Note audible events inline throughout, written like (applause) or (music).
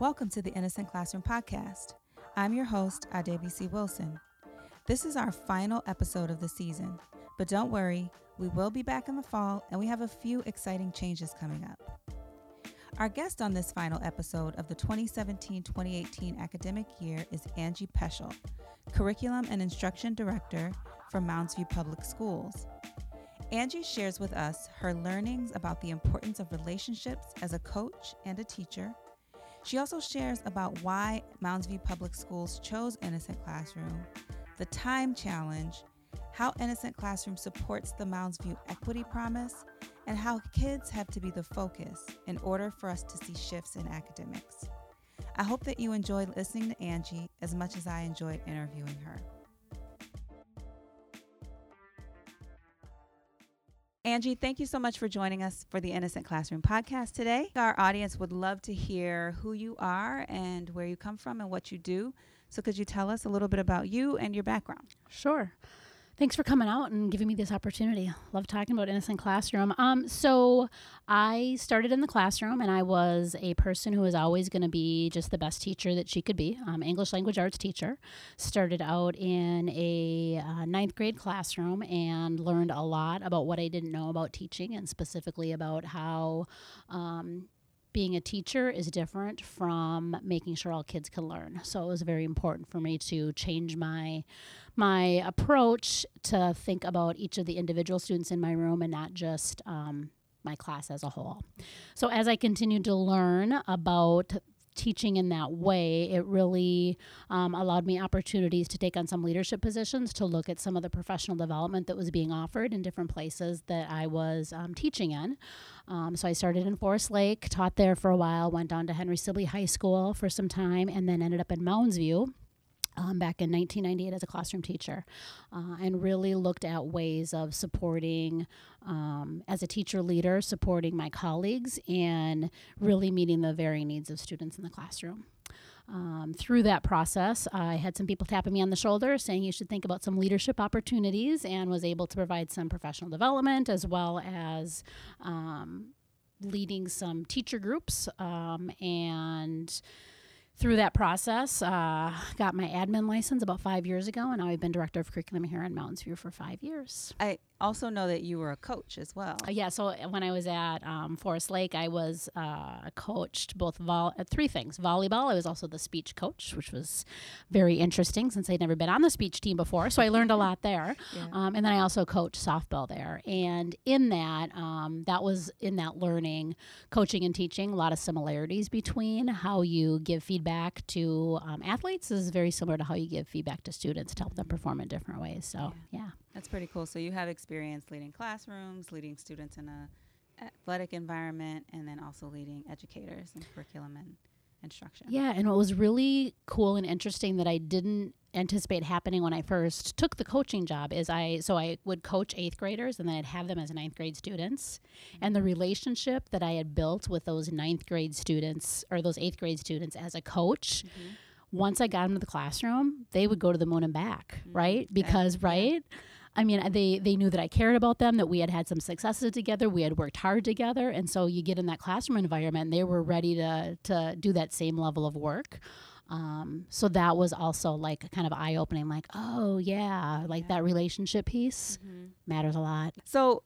Welcome to the Innocent Classroom Podcast. I'm your host, Adebisi Wilson. This is our final episode of the season, but don't worry, we will be back in the fall and we have a few exciting changes coming up. Our guest on this final episode of the 2017 2018 academic year is Angie Peschel, Curriculum and Instruction Director for Mounds View Public Schools. Angie shares with us her learnings about the importance of relationships as a coach and a teacher. She also shares about why Mounds View Public Schools chose Innocent Classroom, the time challenge, how Innocent Classroom supports the Mounds View Equity Promise, and how kids have to be the focus in order for us to see shifts in academics. I hope that you enjoyed listening to Angie as much as I enjoyed interviewing her. Angie, thank you so much for joining us for the Innocent Classroom podcast today. Our audience would love to hear who you are and where you come from and what you do. So, could you tell us a little bit about you and your background? Sure. Thanks for coming out and giving me this opportunity. Love talking about Innocent Classroom. Um, so I started in the classroom, and I was a person who was always going to be just the best teacher that she could be. Um, English language arts teacher. Started out in a uh, ninth grade classroom and learned a lot about what I didn't know about teaching, and specifically about how um, being a teacher is different from making sure all kids can learn. So it was very important for me to change my my approach to think about each of the individual students in my room and not just um, my class as a whole. So as I continued to learn about teaching in that way, it really um, allowed me opportunities to take on some leadership positions, to look at some of the professional development that was being offered in different places that I was um, teaching in. Um, so I started in Forest Lake, taught there for a while, went on to Henry Sibley High School for some time, and then ended up in Mounds View um, back in 1998 as a classroom teacher uh, and really looked at ways of supporting um, as a teacher leader supporting my colleagues and really meeting the varying needs of students in the classroom. Um, through that process, I had some people tapping me on the shoulder saying you should think about some leadership opportunities and was able to provide some professional development as well as um, leading some teacher groups um, and through that process, uh, got my admin license about five years ago, and now I've been director of curriculum here in Mounds View for five years. I also know that you were a coach as well. Uh, yeah, so when I was at um, Forest Lake, I was uh, coached both vol- uh, three things: volleyball. I was also the speech coach, which was very interesting since I'd never been on the speech team before, so I learned a lot there. (laughs) Yeah. Um, and then I also coached softball there, and in that, um, that was in that learning, coaching and teaching. A lot of similarities between how you give feedback to um, athletes is very similar to how you give feedback to students to help them perform in different ways. So yeah. yeah. That's pretty cool. So you have experience leading classrooms, leading students in a athletic environment, and then also leading educators and curriculum and instruction. Yeah, and what was really cool and interesting that I didn't anticipate happening when I first took the coaching job is I so I would coach eighth graders and then I'd have them as ninth grade students. Mm-hmm. And the relationship that I had built with those ninth grade students or those eighth grade students as a coach. Mm-hmm once I got them to the classroom, they would go to the moon and back, mm-hmm. right? Because, right? I mean, they they knew that I cared about them, that we had had some successes together, we had worked hard together, and so you get in that classroom environment, and they were ready to to do that same level of work. Um, so that was also like kind of eye opening, like, oh yeah, like yeah. that relationship piece mm-hmm. matters a lot. So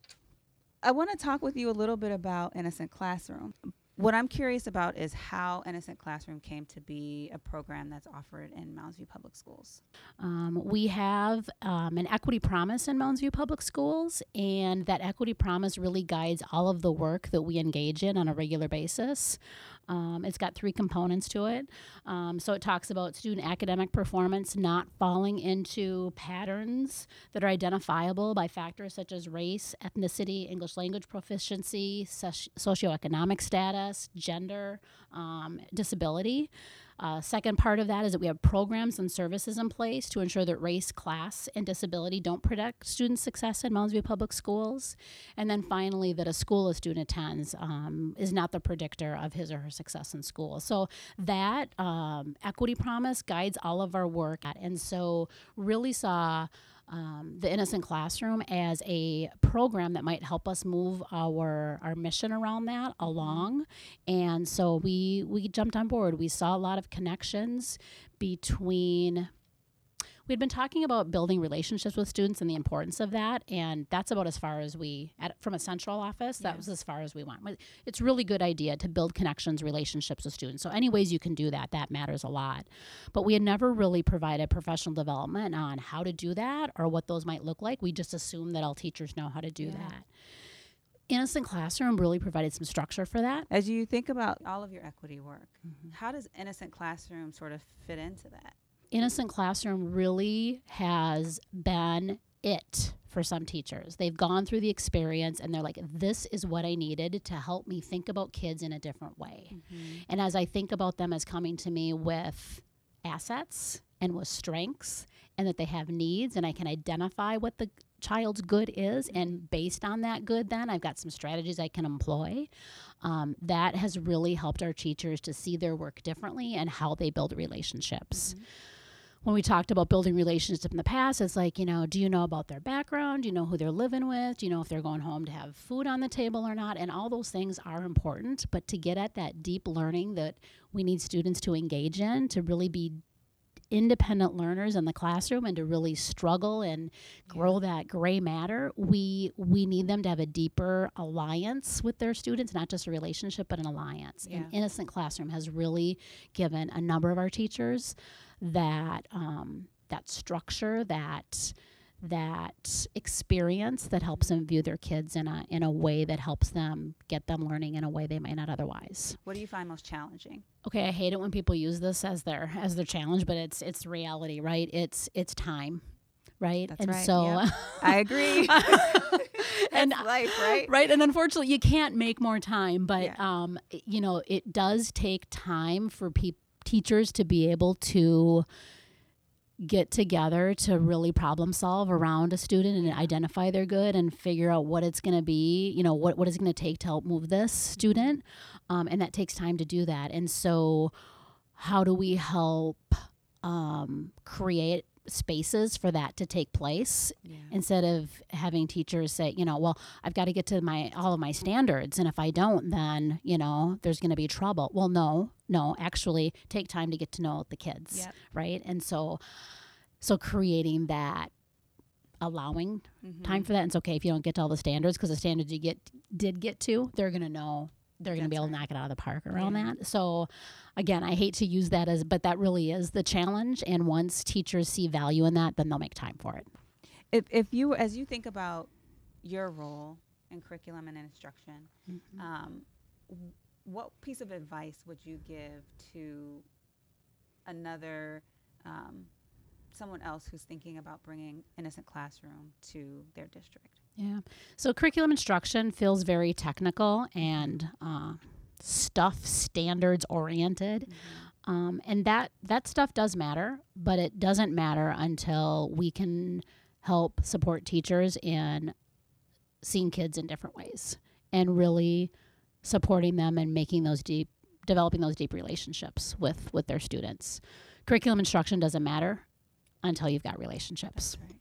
I want to talk with you a little bit about Innocent Classroom, what I'm curious about is how Innocent Classroom came to be a program that's offered in Mounds View Public Schools. Um, we have um, an equity promise in Mounds View Public Schools, and that equity promise really guides all of the work that we engage in on a regular basis. Um, it's got three components to it. Um, so it talks about student academic performance not falling into patterns that are identifiable by factors such as race, ethnicity, English language proficiency, soci- socioeconomic status, gender, um, disability. Uh, second part of that is that we have programs and services in place to ensure that race, class, and disability don't predict student success in Mounds View Public Schools. And then finally, that a school a student attends um, is not the predictor of his or her success in school. So that um, equity promise guides all of our work. And so, really saw um, the innocent classroom as a program that might help us move our our mission around that Mm-hmm. along and so we we jumped on board we saw a lot of connections between we'd been talking about building relationships with students and the importance of that and that's about as far as we at, from a central office that Yeah. was as far as we went it's really good idea to build connections relationships with students so any ways you can do that that matters a lot but we had never really provided professional development on how to do that or what those might look like we just assumed that all teachers know how to do Yeah. that innocent classroom really provided some structure for that As you think about all of your equity work, Mm-hmm. how does Innocent Classroom sort of fit into that? Innocent Classroom really has been it for some teachers. They've gone through the experience and they're like, this is what I needed to help me think about kids in a different way. Mm-hmm. And as I think about them as coming to me with assets and with strengths and that they have needs and I can identify what the child's good is mm-hmm. and based on that good then I've got some strategies I can employ. Um, that has really helped our teachers to see their work differently and how they build relationships mm-hmm. When we talked about building relationships in the past, it's like, you know, do you know about their background? Do you know who they're living with? Do you know if they're going home to have food on the table or not? And all those things are important. But to get at that deep learning that we need students to engage in, to really be independent learners in the classroom and to really struggle and grow that gray matter we we need them to have a deeper alliance with their students not just a relationship but an alliance Yeah. and innocent classroom has really given a number of our teachers that um, that structure that that experience that helps them view their kids in a in a way that helps them get them learning in a way they might not otherwise What do you find most challenging? okay i hate it when people use this as their as their challenge but it's it's reality right it's it's time right That's and right, so yep. (laughs) I agree. (laughs) and life, right? right and unfortunately you can't make more time but Yeah. um you know it does take time for peop teachers to be able to get together to really problem solve around a student and identify their good and figure out what it's going to be you know what, what it's going to take to help move this student um, and that takes time to do that. And so how do we help um, create spaces for that to take place Yeah. instead of having teachers say, you know, well, I've got to get to my all of my standards, and if I don't, then you know, there's going to be trouble. Well, no, no, actually, take time to get to know the kids, Yep. right? And so, so creating that allowing Mhm. time for that. And it's okay if you don't get to all the standards because the standards you get did get to, they're going to know. They're going to be able to knock it out of the park around Yeah. that. So, again, I hate to use that as, but that really is the challenge. And once teachers see value in that, then they'll make time for it. If if you as you think about your role in curriculum and instruction, Mm-hmm. um, what piece of advice would you give to another um, someone else who's thinking about bringing innocent classroom to their district? Yeah. So curriculum instruction feels very technical and uh, stuff standards oriented. Um, and that that stuff does matter, but it doesn't matter until we can help support teachers in seeing kids in different ways and really supporting them and making those deep developing those deep relationships with with their students. Curriculum instruction doesn't matter until you've got relationships. Right.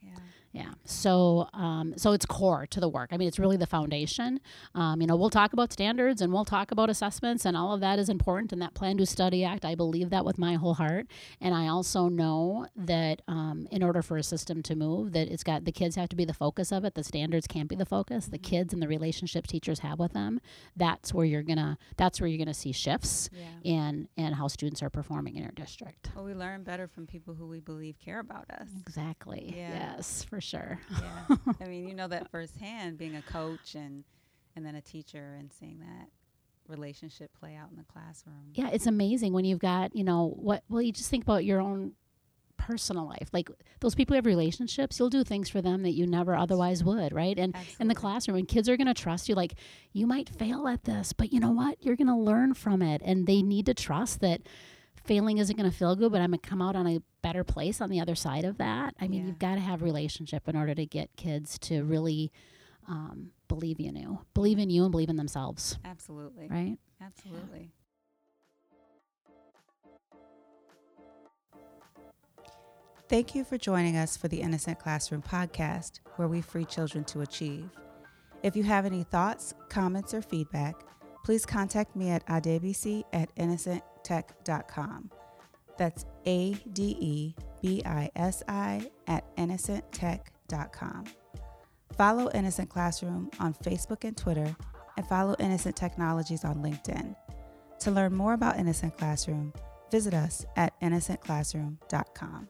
Yeah. So, um, so it's core to the work. I mean, it's really the foundation. Um, you know, we'll talk about standards and we'll talk about assessments, and all of that is important. And that Plan Do Study Act, I believe that with my whole heart. And I also know that um, in order for a system to move, that it's got the kids have to be the focus of it. The standards can't be the focus. The kids and the relationships teachers have with them. That's where you're gonna. That's where you're gonna see shifts Yeah. in in how students are performing in your district. Well, we learn better from people who we believe care about us. Exactly. Yeah. Yes, for sure. yeah. (laughs) I mean, you know that firsthand being a coach and and then a teacher and seeing that relationship play out in the classroom. yeah it's amazing when you've got you know what well you just think about your own personal life like those people who have relationships you'll do things for them that you never otherwise would right and in the classroom and kids are going to trust you like you might fail at this but you know what you're going to learn from it and they need to trust that failing isn't going to feel good but i'm going to come out on a better place on the other side of that i mean Yeah. you've got to have relationship in order to get kids to really um, believe in you believe in you and believe in themselves Absolutely. right Absolutely. Thank you for joining us for the Innocent Classroom podcast, where we free children to achieve. If you have any thoughts, comments, or feedback, please contact me at adebisi at innocenttech.com. That's A D E B I S I at innocenttech.com. Follow Innocent Classroom on Facebook and Twitter, and follow Innocent Technologies on LinkedIn. To learn more about Innocent Classroom, visit us at innocentclassroom.com.